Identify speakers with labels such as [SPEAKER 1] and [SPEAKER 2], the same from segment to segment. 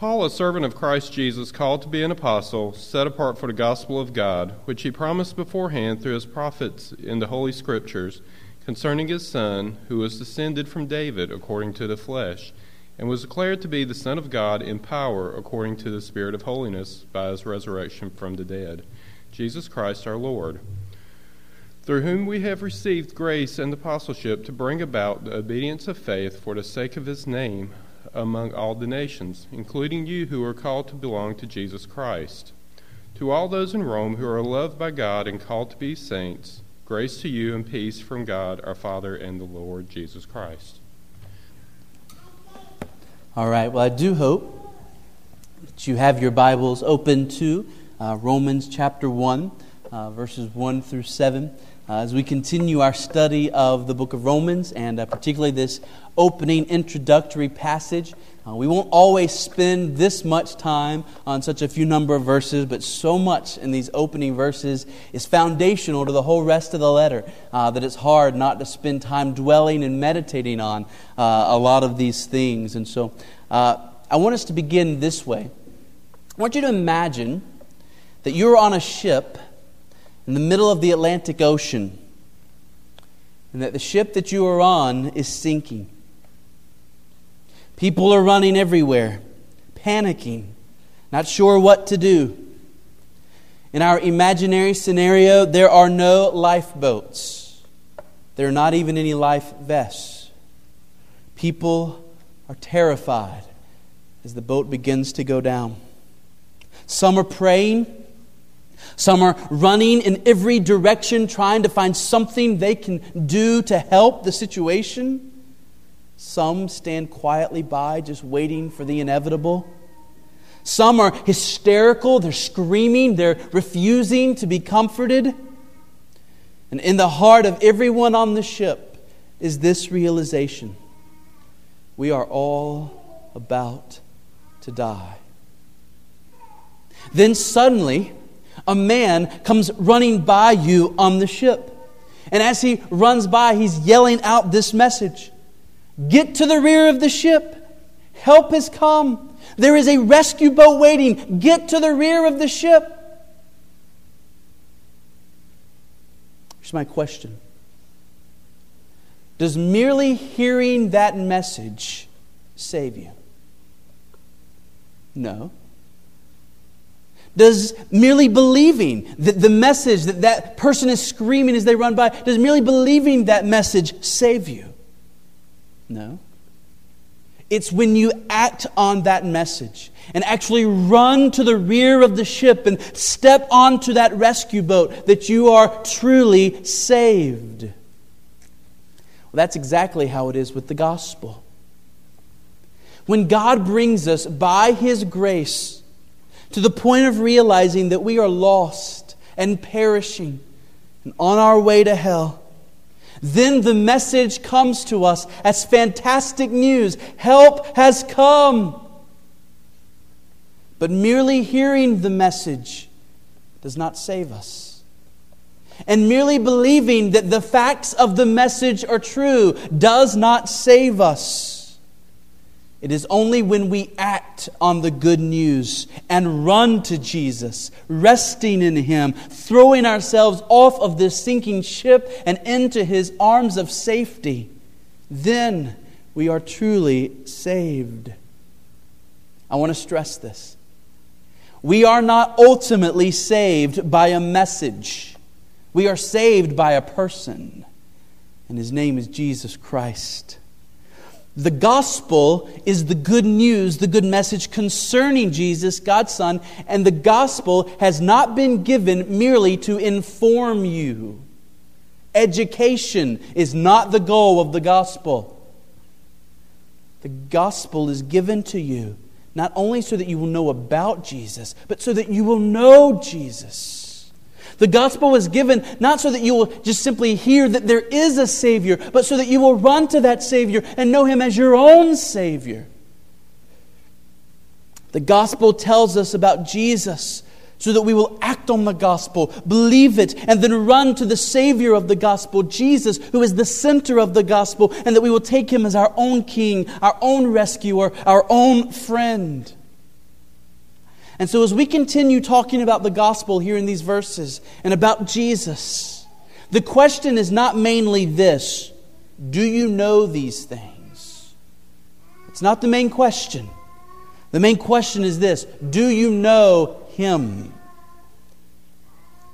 [SPEAKER 1] Paul, a servant of Christ Jesus, called to be an apostle, set apart for the gospel of God, which he promised beforehand through his prophets in the Holy Scriptures, concerning his Son, who was descended from David according to the flesh, and was declared to be the Son of God in power according to the Spirit of holiness by his resurrection from the dead, Jesus Christ our Lord, through whom we have received grace and apostleship to bring about the obedience of faith for the sake of his name among all the nations, including you who are called to belong to Jesus Christ. To all those in Rome who are loved by God and called to be saints, grace to you and peace from God our Father and the Lord Jesus Christ.
[SPEAKER 2] All right, well, I do hope that you have your Bibles open to uh, Romans chapter 1, uh, verses 1 through 7. Uh, as we continue our study of the book of Romans, and uh, particularly this opening introductory passage, uh, we won't always spend this much time on such a few number of verses, but so much in these opening verses is foundational to the whole rest of the letter uh, that it's hard not to spend time dwelling and meditating on uh, a lot of these things. And so uh, I want us to begin this way. I want you to imagine that you're on a ship in the middle of the Atlantic Ocean, and that the ship that you are on is sinking. People are running everywhere, panicking, not sure what to do. In our imaginary scenario, there are no lifeboats. There are not even any life vests. People are terrified as the boat begins to go down. Some are praying some are running in every direction, trying to find something they can do to help the situation. Some stand quietly by, just waiting for the inevitable. Some are hysterical, they're screaming, they're refusing to be comforted. And in the heart of everyone on the ship is this realization we are all about to die. Then suddenly, a man comes running by you on the ship. And as he runs by, he's yelling out this message Get to the rear of the ship. Help has come. There is a rescue boat waiting. Get to the rear of the ship. Here's my question Does merely hearing that message save you? No. Does merely believing that the message that that person is screaming as they run by, does merely believing that message save you? No. It's when you act on that message and actually run to the rear of the ship and step onto that rescue boat that you are truly saved. Well, that's exactly how it is with the gospel. When God brings us by His grace, to the point of realizing that we are lost and perishing and on our way to hell. Then the message comes to us as fantastic news help has come. But merely hearing the message does not save us. And merely believing that the facts of the message are true does not save us. It is only when we act on the good news and run to Jesus, resting in Him, throwing ourselves off of this sinking ship and into His arms of safety, then we are truly saved. I want to stress this. We are not ultimately saved by a message, we are saved by a person, and His name is Jesus Christ. The gospel is the good news, the good message concerning Jesus, God's Son, and the gospel has not been given merely to inform you. Education is not the goal of the gospel. The gospel is given to you not only so that you will know about Jesus, but so that you will know Jesus. The gospel was given not so that you will just simply hear that there is a Savior, but so that you will run to that Savior and know Him as your own Savior. The gospel tells us about Jesus so that we will act on the gospel, believe it, and then run to the Savior of the gospel, Jesus, who is the center of the gospel, and that we will take Him as our own King, our own rescuer, our own friend. And so, as we continue talking about the gospel here in these verses and about Jesus, the question is not mainly this do you know these things? It's not the main question. The main question is this Do you know Him?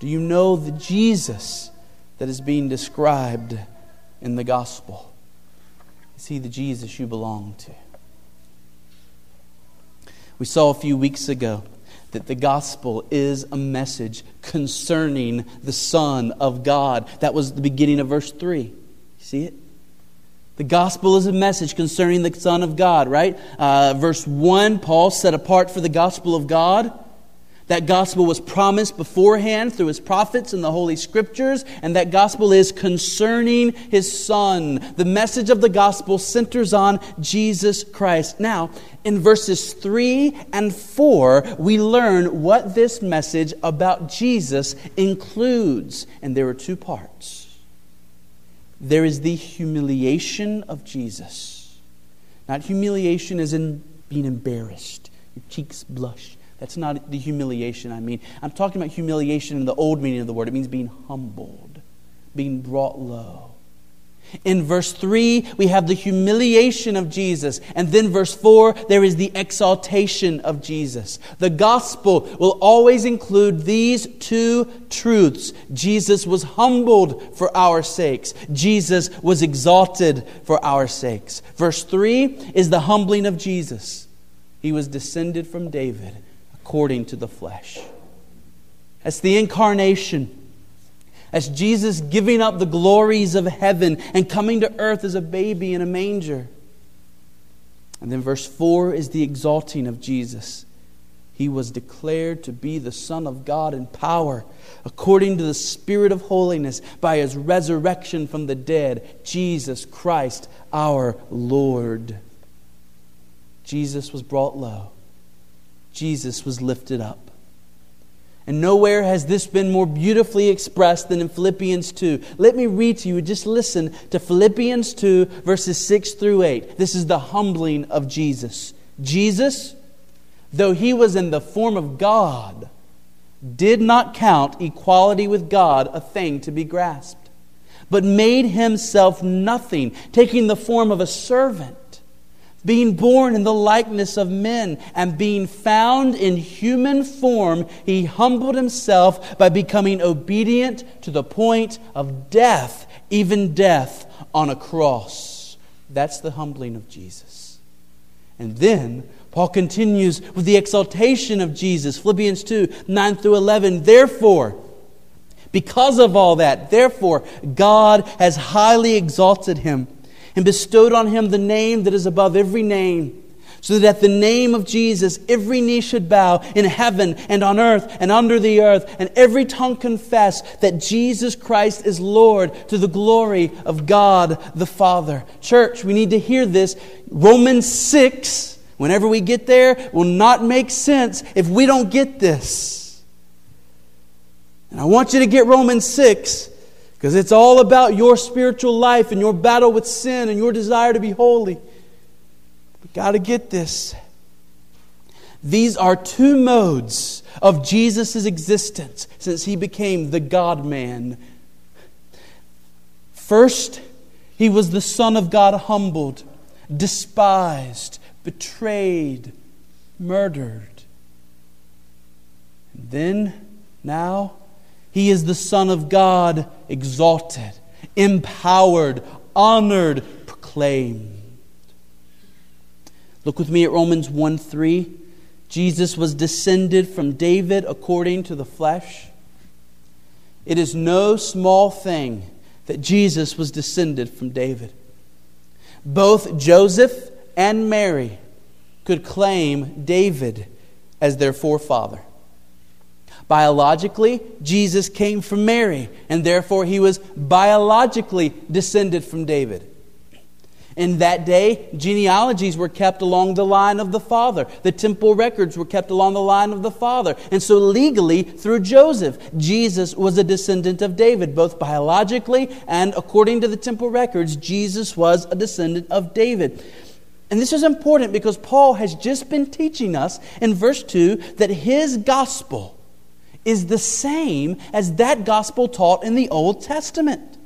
[SPEAKER 2] Do you know the Jesus that is being described in the gospel? Is He the Jesus you belong to? We saw a few weeks ago that the gospel is a message concerning the Son of God. That was the beginning of verse 3. You see it? The gospel is a message concerning the Son of God, right? Uh, verse 1, Paul set apart for the gospel of God. That gospel was promised beforehand through his prophets in the Holy Scriptures, and that gospel is concerning his Son. The message of the gospel centers on Jesus Christ. Now, in verses 3 and 4, we learn what this message about Jesus includes, and there are two parts. There is the humiliation of Jesus. Not humiliation as in being embarrassed, your cheeks blush that's not the humiliation I mean. I'm talking about humiliation in the old meaning of the word. It means being humbled, being brought low. In verse 3, we have the humiliation of Jesus. And then verse 4, there is the exaltation of Jesus. The gospel will always include these two truths Jesus was humbled for our sakes, Jesus was exalted for our sakes. Verse 3 is the humbling of Jesus. He was descended from David according to the flesh. That's the incarnation. As Jesus giving up the glories of heaven and coming to earth as a baby in a manger. And then verse 4 is the exalting of Jesus. He was declared to be the Son of God in power, according to the Spirit of holiness, by his resurrection from the dead, Jesus Christ our Lord. Jesus was brought low. Jesus was lifted up. And nowhere has this been more beautifully expressed than in Philippians 2. Let me read to you, just listen to Philippians 2, verses 6 through 8. This is the humbling of Jesus. Jesus, though he was in the form of God, did not count equality with God a thing to be grasped, but made himself nothing, taking the form of a servant being born in the likeness of men, and being found in human form, he humbled himself by becoming obedient to the point of death, even death on a cross. That's the humbling of Jesus. And then Paul continues with the exaltation of Jesus. Philippians 2 9 through 11. Therefore, because of all that, therefore, God has highly exalted him and bestowed on him the name that is above every name, so that at the name of Jesus every knee should bow in heaven and on earth and under the earth, and every tongue confess that Jesus Christ is Lord to the glory of God the Father. Church, we need to hear this. Romans 6, whenever we get there, will not make sense if we don't get this. And I want you to get Romans 6 because it's all about your spiritual life and your battle with sin and your desire to be holy. We got to get this. These are two modes of Jesus' existence since he became the God man. First, he was the Son of God, humbled, despised, betrayed, murdered. And then, now, he is the Son of God, exalted, empowered, honored, proclaimed. Look with me at Romans 1 3. Jesus was descended from David according to the flesh. It is no small thing that Jesus was descended from David. Both Joseph and Mary could claim David as their forefather. Biologically, Jesus came from Mary, and therefore he was biologically descended from David. In that day, genealogies were kept along the line of the father. The temple records were kept along the line of the father. And so, legally, through Joseph, Jesus was a descendant of David, both biologically and according to the temple records, Jesus was a descendant of David. And this is important because Paul has just been teaching us in verse 2 that his gospel is the same as that gospel taught in the Old Testament.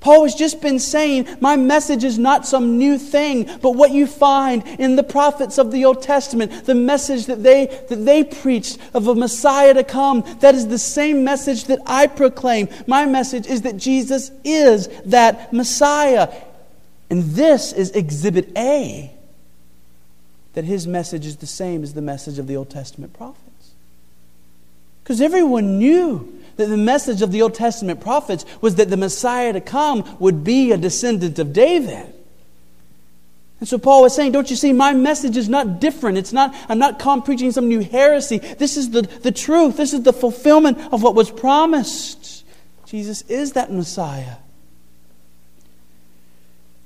[SPEAKER 2] Paul has just been saying, My message is not some new thing, but what you find in the prophets of the Old Testament, the message that they, that they preached of a Messiah to come. That is the same message that I proclaim. My message is that Jesus is that Messiah. And this is exhibit A that his message is the same as the message of the Old Testament prophets. Because everyone knew that the message of the Old Testament prophets was that the Messiah to come would be a descendant of David. And so Paul was saying, Don't you see, my message is not different. It's not, I'm not preaching some new heresy. This is the, the truth. This is the fulfillment of what was promised. Jesus is that Messiah.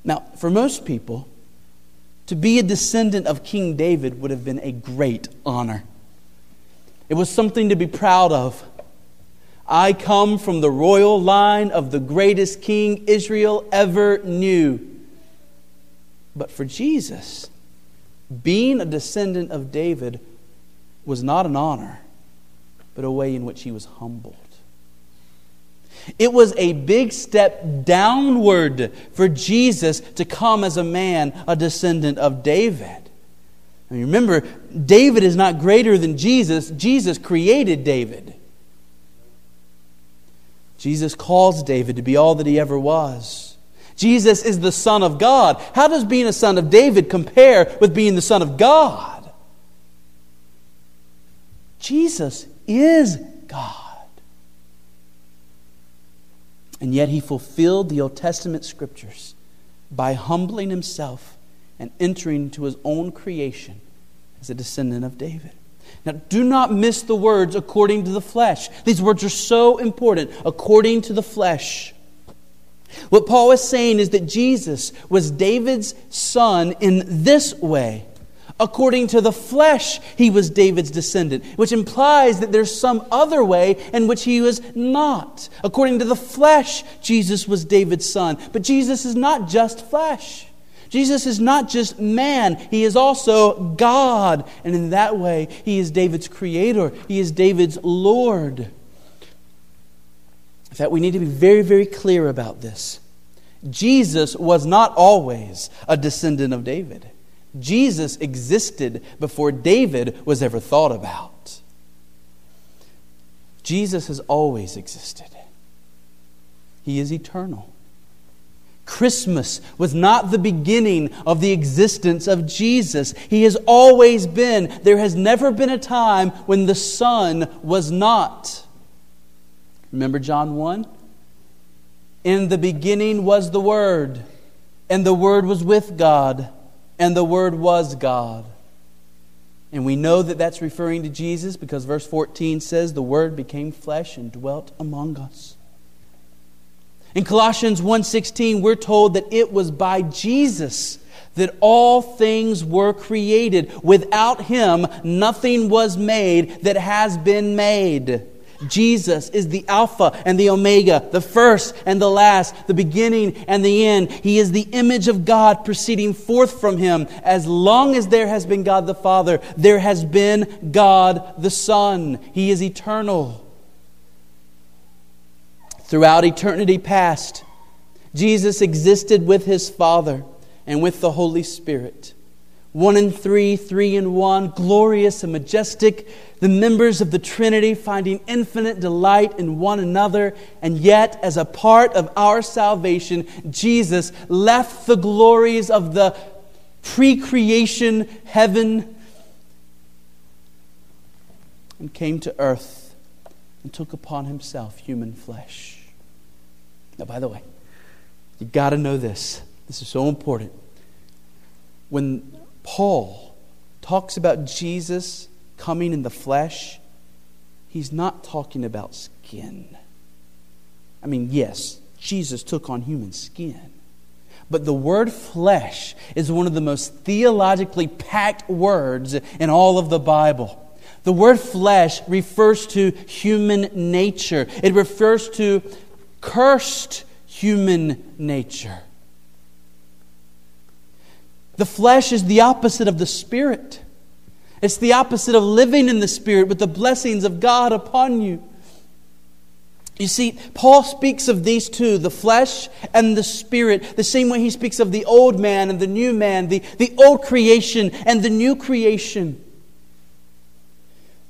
[SPEAKER 2] Now, for most people, to be a descendant of King David would have been a great honor. It was something to be proud of. I come from the royal line of the greatest king Israel ever knew. But for Jesus, being a descendant of David was not an honor, but a way in which he was humbled. It was a big step downward for Jesus to come as a man, a descendant of David. And remember, David is not greater than Jesus. Jesus created David. Jesus calls David to be all that he ever was. Jesus is the Son of God. How does being a son of David compare with being the Son of God? Jesus is God. And yet he fulfilled the Old Testament scriptures by humbling himself and entering into his own creation as a descendant of David. Now, do not miss the words according to the flesh. These words are so important. According to the flesh. What Paul is saying is that Jesus was David's son in this way According to the flesh, he was David's descendant, which implies that there's some other way in which he was not. According to the flesh, Jesus was David's son. But Jesus is not just flesh. Jesus is not just man, he is also God. And in that way, he is David's creator, he is David's Lord. In fact, we need to be very, very clear about this. Jesus was not always a descendant of David. Jesus existed before David was ever thought about. Jesus has always existed, He is eternal. Christmas was not the beginning of the existence of Jesus. He has always been. There has never been a time when the Son was not. Remember John 1? In the beginning was the Word, and the Word was with God and the Word was God. And we know that that's referring to Jesus because verse 14 says, The Word became flesh and dwelt among us. In Colossians 1:16 we're told that it was by Jesus that all things were created. Without him nothing was made that has been made. Jesus is the Alpha and the Omega, the first and the last, the beginning and the end. He is the image of God proceeding forth from Him. As long as there has been God the Father, there has been God the Son. He is eternal. Throughout eternity past, Jesus existed with His Father and with the Holy Spirit. One and three, three and one, glorious and majestic, the members of the Trinity finding infinite delight in one another, and yet, as a part of our salvation, Jesus left the glories of the pre creation heaven and came to earth and took upon himself human flesh. Now, by the way, you got to know this. This is so important. When Paul talks about Jesus coming in the flesh, he's not talking about skin. I mean, yes, Jesus took on human skin. But the word flesh is one of the most theologically packed words in all of the Bible. The word flesh refers to human nature, it refers to cursed human nature. The flesh is the opposite of the spirit. It's the opposite of living in the spirit with the blessings of God upon you. You see, Paul speaks of these two, the flesh and the spirit, the same way he speaks of the old man and the new man, the, the old creation and the new creation.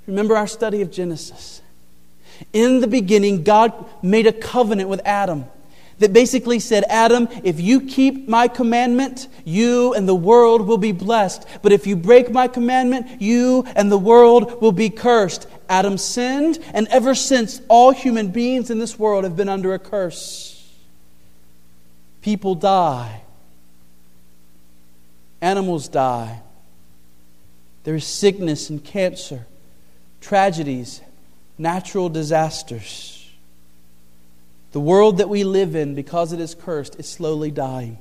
[SPEAKER 2] Remember our study of Genesis. In the beginning, God made a covenant with Adam that basically said, Adam, if you keep my commandment, you and the world will be blessed. But if you break my commandment, you and the world will be cursed. Adam sinned, and ever since, all human beings in this world have been under a curse. People die, animals die. There is sickness and cancer, tragedies, natural disasters. The world that we live in, because it is cursed, is slowly dying.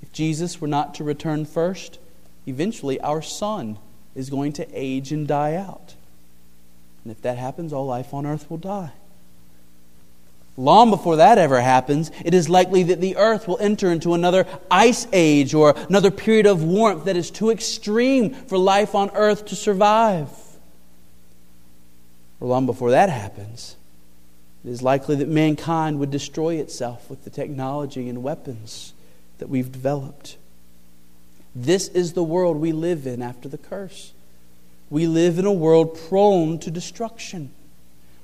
[SPEAKER 2] If Jesus were not to return first, eventually our sun is going to age and die out. And if that happens, all life on earth will die. Long before that ever happens, it is likely that the earth will enter into another ice age or another period of warmth that is too extreme for life on earth to survive. Long before that happens, it is likely that mankind would destroy itself with the technology and weapons that we've developed. This is the world we live in after the curse. We live in a world prone to destruction.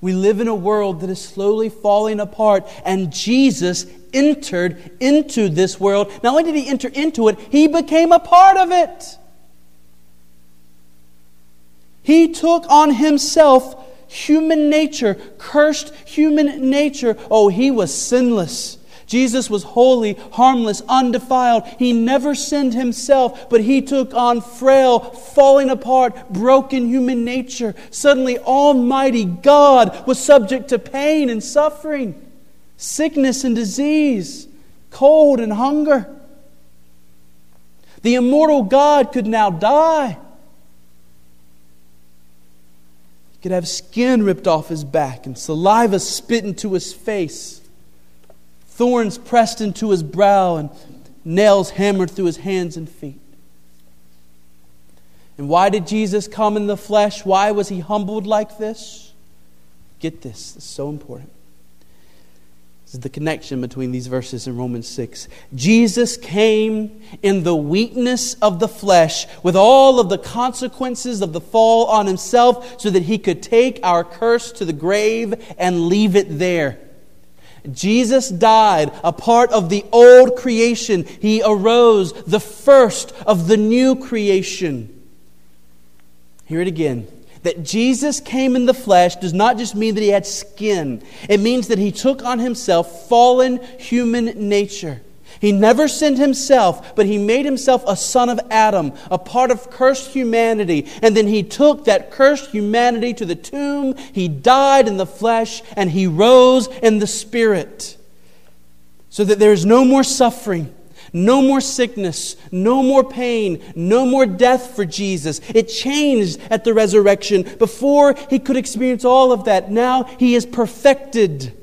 [SPEAKER 2] We live in a world that is slowly falling apart, and Jesus entered into this world. Not only did he enter into it, he became a part of it. He took on himself human nature, cursed human nature. Oh, he was sinless. Jesus was holy, harmless, undefiled. He never sinned himself, but he took on frail, falling apart, broken human nature. Suddenly, Almighty God was subject to pain and suffering, sickness and disease, cold and hunger. The immortal God could now die. Could have skin ripped off his back and saliva spit into his face, thorns pressed into his brow, and nails hammered through his hands and feet. And why did Jesus come in the flesh? Why was he humbled like this? Get this, it's so important. This is the connection between these verses in Romans 6. Jesus came in the weakness of the flesh with all of the consequences of the fall on himself so that he could take our curse to the grave and leave it there. Jesus died a part of the old creation. He arose the first of the new creation. Hear it again that Jesus came in the flesh does not just mean that he had skin, it means that he took on himself fallen human nature. He never sinned himself, but he made himself a son of Adam, a part of cursed humanity. And then he took that cursed humanity to the tomb. He died in the flesh and he rose in the spirit. So that there is no more suffering, no more sickness, no more pain, no more death for Jesus. It changed at the resurrection. Before he could experience all of that, now he is perfected.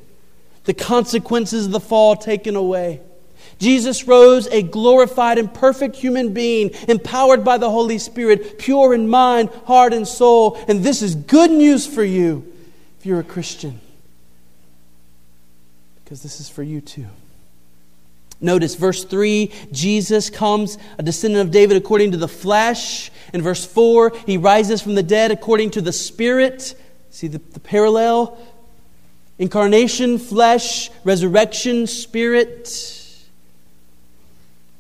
[SPEAKER 2] The consequences of the fall taken away. Jesus rose a glorified and perfect human being, empowered by the Holy Spirit, pure in mind, heart, and soul. And this is good news for you if you're a Christian. Because this is for you too. Notice verse 3 Jesus comes, a descendant of David according to the flesh. In verse 4, he rises from the dead according to the Spirit. See the, the parallel? Incarnation, flesh, resurrection, spirit.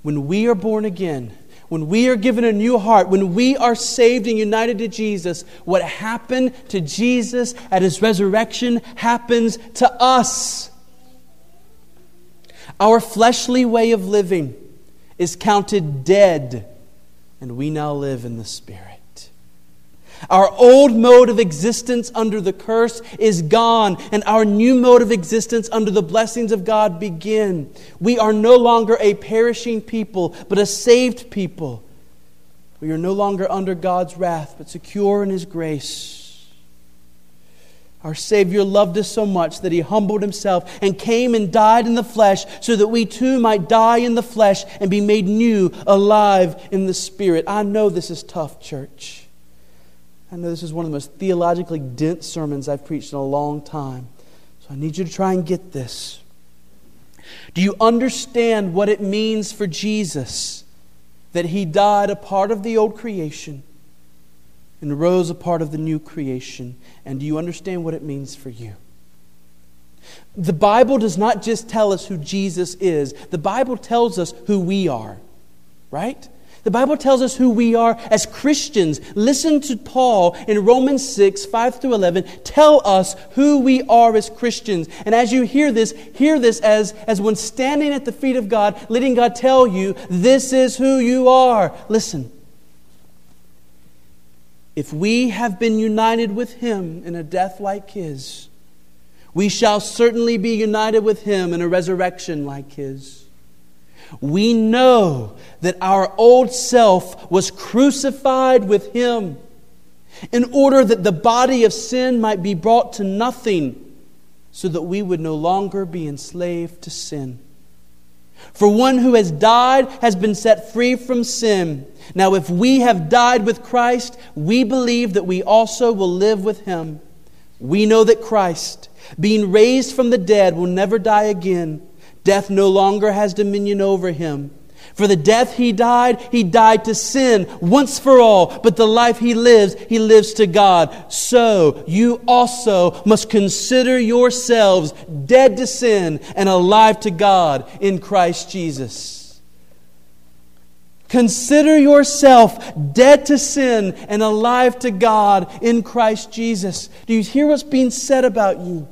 [SPEAKER 2] When we are born again, when we are given a new heart, when we are saved and united to Jesus, what happened to Jesus at his resurrection happens to us. Our fleshly way of living is counted dead, and we now live in the Spirit. Our old mode of existence under the curse is gone, and our new mode of existence under the blessings of God begin. We are no longer a perishing people, but a saved people. We are no longer under God's wrath, but secure in His grace. Our Savior loved us so much that he humbled himself and came and died in the flesh so that we too might die in the flesh and be made new, alive in the Spirit. I know this is tough, church. I know this is one of the most theologically dense sermons I've preached in a long time. So I need you to try and get this. Do you understand what it means for Jesus that he died a part of the old creation and rose a part of the new creation? And do you understand what it means for you? The Bible does not just tell us who Jesus is, the Bible tells us who we are, right? The Bible tells us who we are as Christians. Listen to Paul in Romans 6, 5 through 11, tell us who we are as Christians. And as you hear this, hear this as, as when standing at the feet of God, letting God tell you, this is who you are. Listen. If we have been united with Him in a death like His, we shall certainly be united with Him in a resurrection like His we know that our old self was crucified with him in order that the body of sin might be brought to nothing, so that we would no longer be enslaved to sin. For one who has died has been set free from sin. Now, if we have died with Christ, we believe that we also will live with him. We know that Christ, being raised from the dead, will never die again. Death no longer has dominion over him. For the death he died, he died to sin once for all, but the life he lives, he lives to God. So you also must consider yourselves dead to sin and alive to God in Christ Jesus. Consider yourself dead to sin and alive to God in Christ Jesus. Do you hear what's being said about you?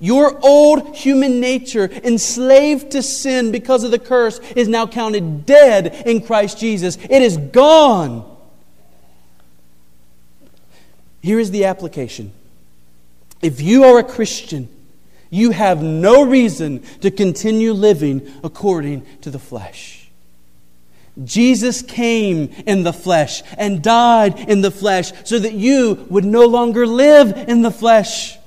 [SPEAKER 2] Your old human nature, enslaved to sin because of the curse, is now counted dead in Christ Jesus. It is gone. Here is the application. If you are a Christian, you have no reason to continue living according to the flesh. Jesus came in the flesh and died in the flesh so that you would no longer live in the flesh.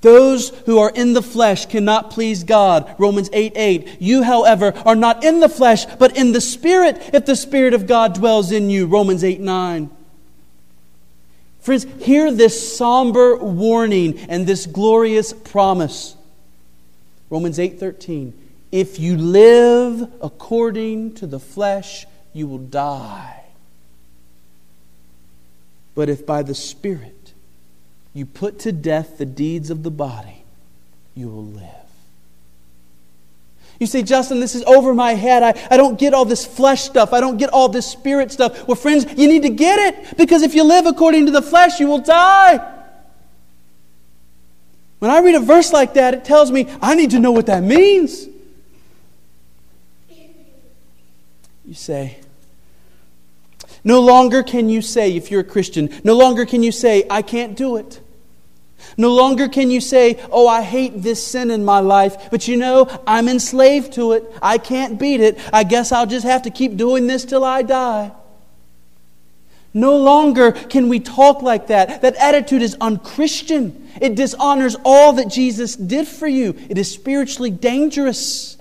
[SPEAKER 2] Those who are in the flesh cannot please God. Romans 8 8. You, however, are not in the flesh, but in the Spirit, if the Spirit of God dwells in you. Romans 8 9. Friends, hear this somber warning and this glorious promise. Romans 8 13. If you live according to the flesh, you will die. But if by the Spirit you put to death the deeds of the body, you will live. You say, Justin, this is over my head. I, I don't get all this flesh stuff. I don't get all this spirit stuff. Well, friends, you need to get it because if you live according to the flesh, you will die. When I read a verse like that, it tells me I need to know what that means. You say, no longer can you say, if you're a Christian, no longer can you say, I can't do it. No longer can you say, Oh, I hate this sin in my life, but you know, I'm enslaved to it. I can't beat it. I guess I'll just have to keep doing this till I die. No longer can we talk like that. That attitude is unchristian. It dishonors all that Jesus did for you, it is spiritually dangerous.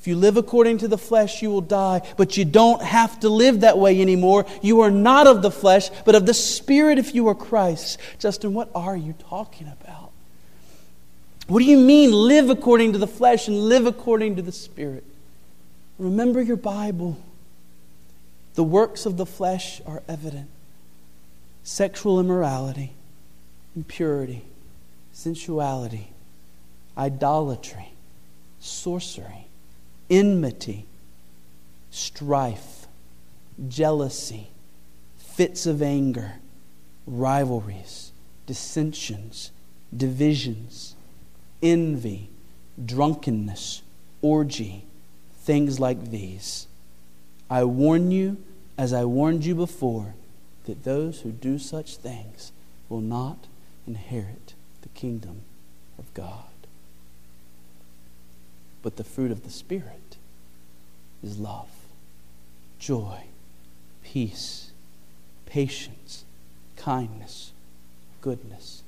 [SPEAKER 2] If you live according to the flesh, you will die, but you don't have to live that way anymore. You are not of the flesh, but of the Spirit if you are Christ. Justin, what are you talking about? What do you mean, live according to the flesh and live according to the Spirit? Remember your Bible. The works of the flesh are evident sexual immorality, impurity, sensuality, idolatry, sorcery enmity, strife, jealousy, fits of anger, rivalries, dissensions, divisions, envy, drunkenness, orgy, things like these. I warn you, as I warned you before, that those who do such things will not inherit the kingdom of God. But the fruit of the Spirit is love, joy, peace, patience, kindness, goodness,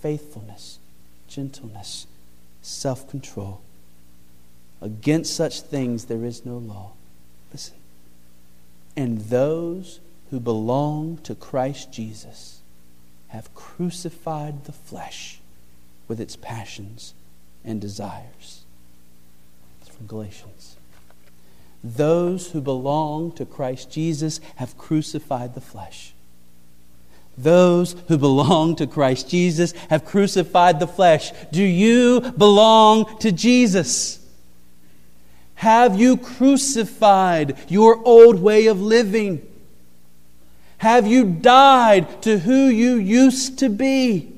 [SPEAKER 2] faithfulness, gentleness, self control. Against such things there is no law. Listen. And those who belong to Christ Jesus have crucified the flesh with its passions and desires. It's from Galatians. Those who belong to Christ Jesus have crucified the flesh. Those who belong to Christ Jesus have crucified the flesh. Do you belong to Jesus? Have you crucified your old way of living? Have you died to who you used to be?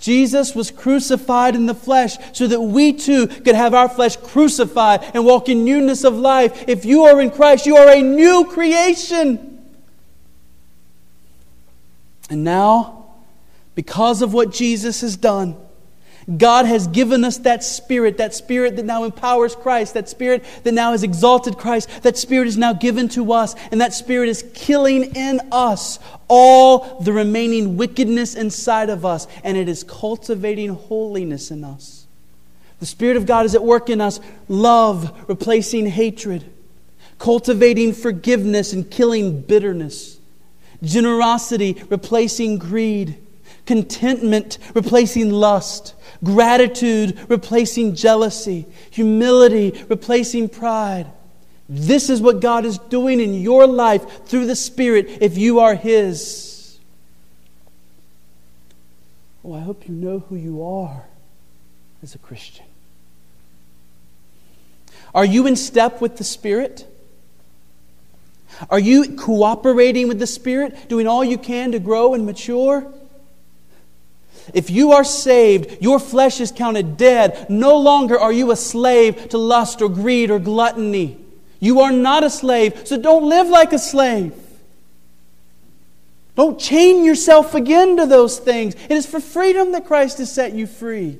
[SPEAKER 2] Jesus was crucified in the flesh so that we too could have our flesh crucified and walk in newness of life. If you are in Christ, you are a new creation. And now, because of what Jesus has done, God has given us that spirit, that spirit that now empowers Christ, that spirit that now has exalted Christ, that spirit is now given to us, and that spirit is killing in us all the remaining wickedness inside of us, and it is cultivating holiness in us. The Spirit of God is at work in us, love replacing hatred, cultivating forgiveness and killing bitterness, generosity replacing greed, contentment replacing lust gratitude replacing jealousy, humility replacing pride. This is what God is doing in your life through the Spirit if you are His. Oh, I hope you know who you are as a Christian. Are you in step with the Spirit? Are you cooperating with the Spirit, doing all you can to grow and mature? If you are saved, your flesh is counted dead. No longer are you a slave to lust or greed or gluttony. You are not a slave, so don't live like a slave. Don't chain yourself again to those things. It is for freedom that Christ has set you free.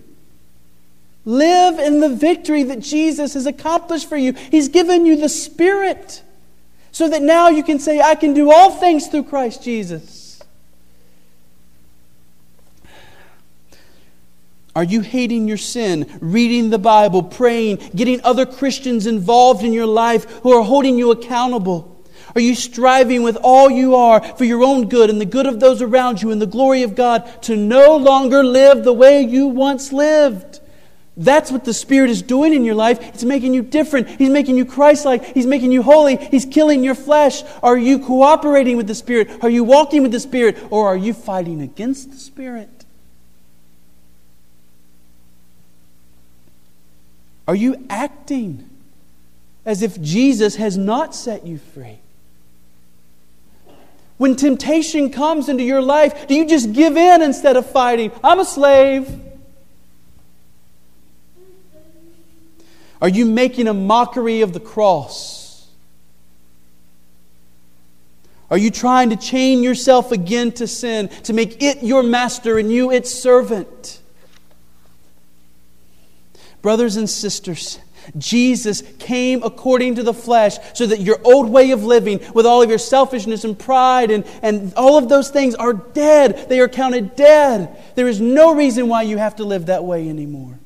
[SPEAKER 2] Live in the victory that Jesus has accomplished for you. He's given you the Spirit so that now you can say, I can do all things through Christ Jesus. Are you hating your sin, reading the Bible, praying, getting other Christians involved in your life who are holding you accountable? Are you striving with all you are for your own good and the good of those around you and the glory of God to no longer live the way you once lived? That's what the Spirit is doing in your life. It's making you different. He's making you Christ like. He's making you holy. He's killing your flesh. Are you cooperating with the Spirit? Are you walking with the Spirit? Or are you fighting against the Spirit? Are you acting as if Jesus has not set you free? When temptation comes into your life, do you just give in instead of fighting? I'm a slave. Are you making a mockery of the cross? Are you trying to chain yourself again to sin, to make it your master and you its servant? Brothers and sisters, Jesus came according to the flesh so that your old way of living, with all of your selfishness and pride and, and all of those things, are dead. They are counted dead. There is no reason why you have to live that way anymore.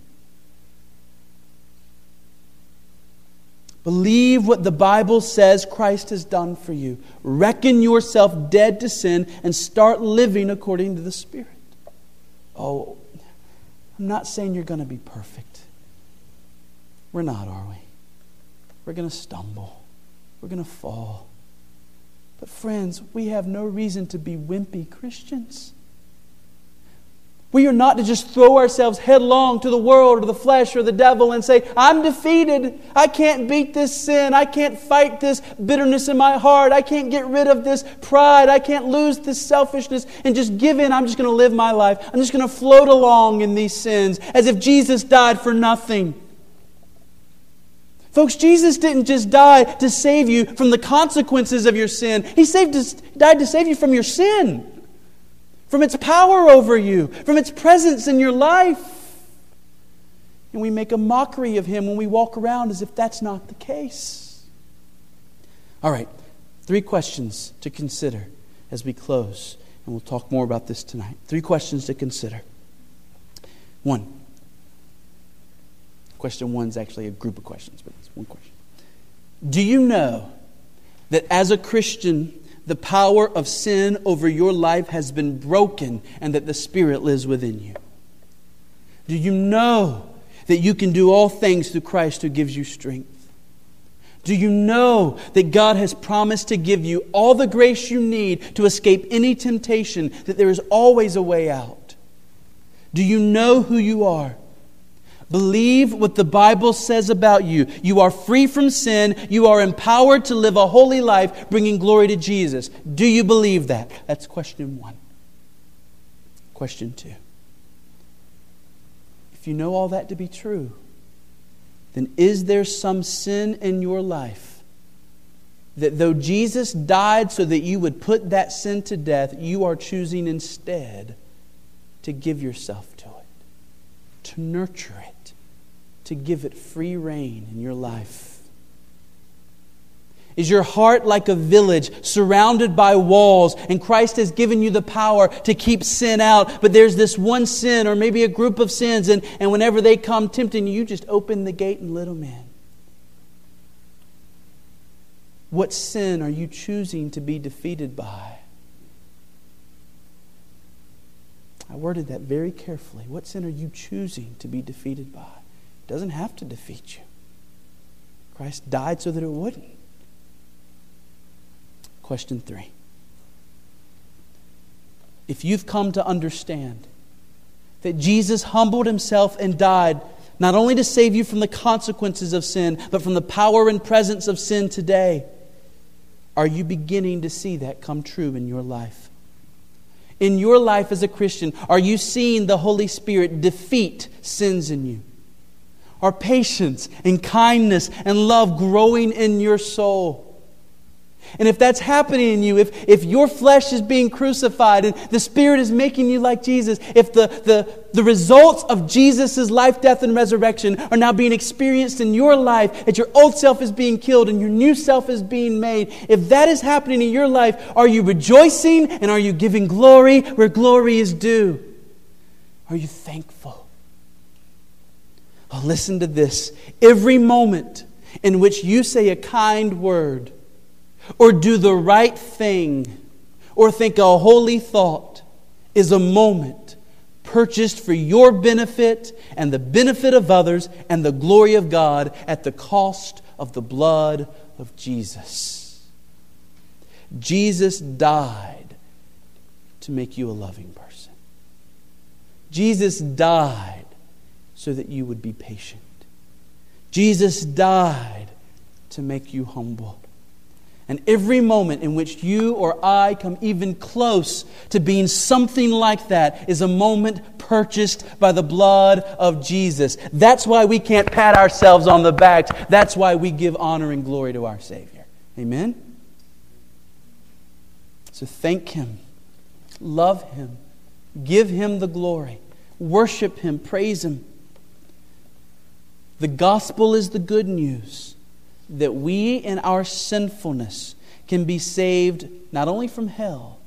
[SPEAKER 2] Believe what the Bible says Christ has done for you. Reckon yourself dead to sin and start living according to the Spirit. Oh, I'm not saying you're going to be perfect. We're not, are we? We're going to stumble. We're going to fall. But, friends, we have no reason to be wimpy Christians. We are not to just throw ourselves headlong to the world or the flesh or the devil and say, I'm defeated. I can't beat this sin. I can't fight this bitterness in my heart. I can't get rid of this pride. I can't lose this selfishness and just give in. I'm just going to live my life. I'm just going to float along in these sins as if Jesus died for nothing. Folks, Jesus didn't just die to save you from the consequences of your sin. He saved died to save you from your sin, from its power over you, from its presence in your life. And we make a mockery of him when we walk around as if that's not the case. All right, three questions to consider as we close. And we'll talk more about this tonight. Three questions to consider. One. Question one is actually a group of questions, but one question. Do you know that as a Christian, the power of sin over your life has been broken and that the Spirit lives within you? Do you know that you can do all things through Christ who gives you strength? Do you know that God has promised to give you all the grace you need to escape any temptation, that there is always a way out? Do you know who you are? Believe what the Bible says about you. You are free from sin. You are empowered to live a holy life, bringing glory to Jesus. Do you believe that? That's question one. Question two. If you know all that to be true, then is there some sin in your life that though Jesus died so that you would put that sin to death, you are choosing instead to give yourself to it, to nurture it, to give it free reign in your life? Is your heart like a village surrounded by walls, and Christ has given you the power to keep sin out, but there's this one sin or maybe a group of sins, and, and whenever they come tempting you, you just open the gate and let them in? What sin are you choosing to be defeated by? I worded that very carefully. What sin are you choosing to be defeated by? It doesn't have to defeat you. Christ died so that it wouldn't. Question three. If you've come to understand that Jesus humbled himself and died not only to save you from the consequences of sin, but from the power and presence of sin today, are you beginning to see that come true in your life? In your life as a Christian, are you seeing the Holy Spirit defeat sins in you? Are patience and kindness and love growing in your soul? And if that's happening in you, if, if your flesh is being crucified and the Spirit is making you like Jesus, if the, the, the results of Jesus' life, death, and resurrection are now being experienced in your life, that your old self is being killed and your new self is being made, if that is happening in your life, are you rejoicing and are you giving glory where glory is due? Are you thankful? Oh, listen to this. Every moment in which you say a kind word, or do the right thing or think a holy thought is a moment purchased for your benefit and the benefit of others and the glory of God at the cost of the blood of Jesus. Jesus died to make you a loving person. Jesus died so that you would be patient. Jesus died to make you humble. And every moment in which you or I come even close to being something like that is a moment purchased by the blood of Jesus. That's why we can't pat ourselves on the back. That's why we give honor and glory to our Savior. Amen? So thank Him, love Him, give Him the glory, worship Him, praise Him. The gospel is the good news that we in our sinfulness can be saved not only from hell,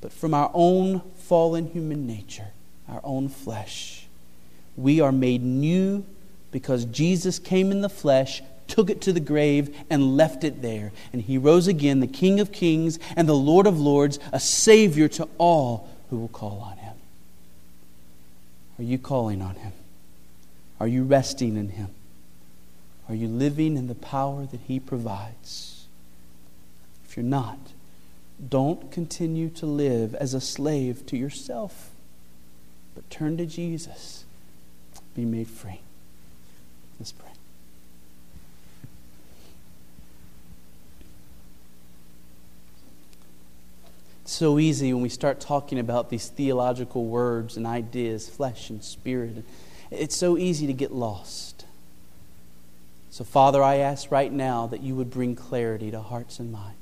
[SPEAKER 2] but from our own fallen human nature, our own flesh. We are made new because Jesus came in the flesh, took it to the grave, and left it there. And he rose again, the King of kings and the Lord of lords, a Savior to all who will call on him. Are you calling on him? Are you resting in him? Are you living in the power that He provides? If you're not, don't continue to live as a slave to yourself, but turn to Jesus. Be made free. Let's pray. It's so easy when we start talking about these theological words and ideas, flesh and spirit. It's so easy to get lost. So, Father, I ask right now that you would bring clarity to hearts and minds.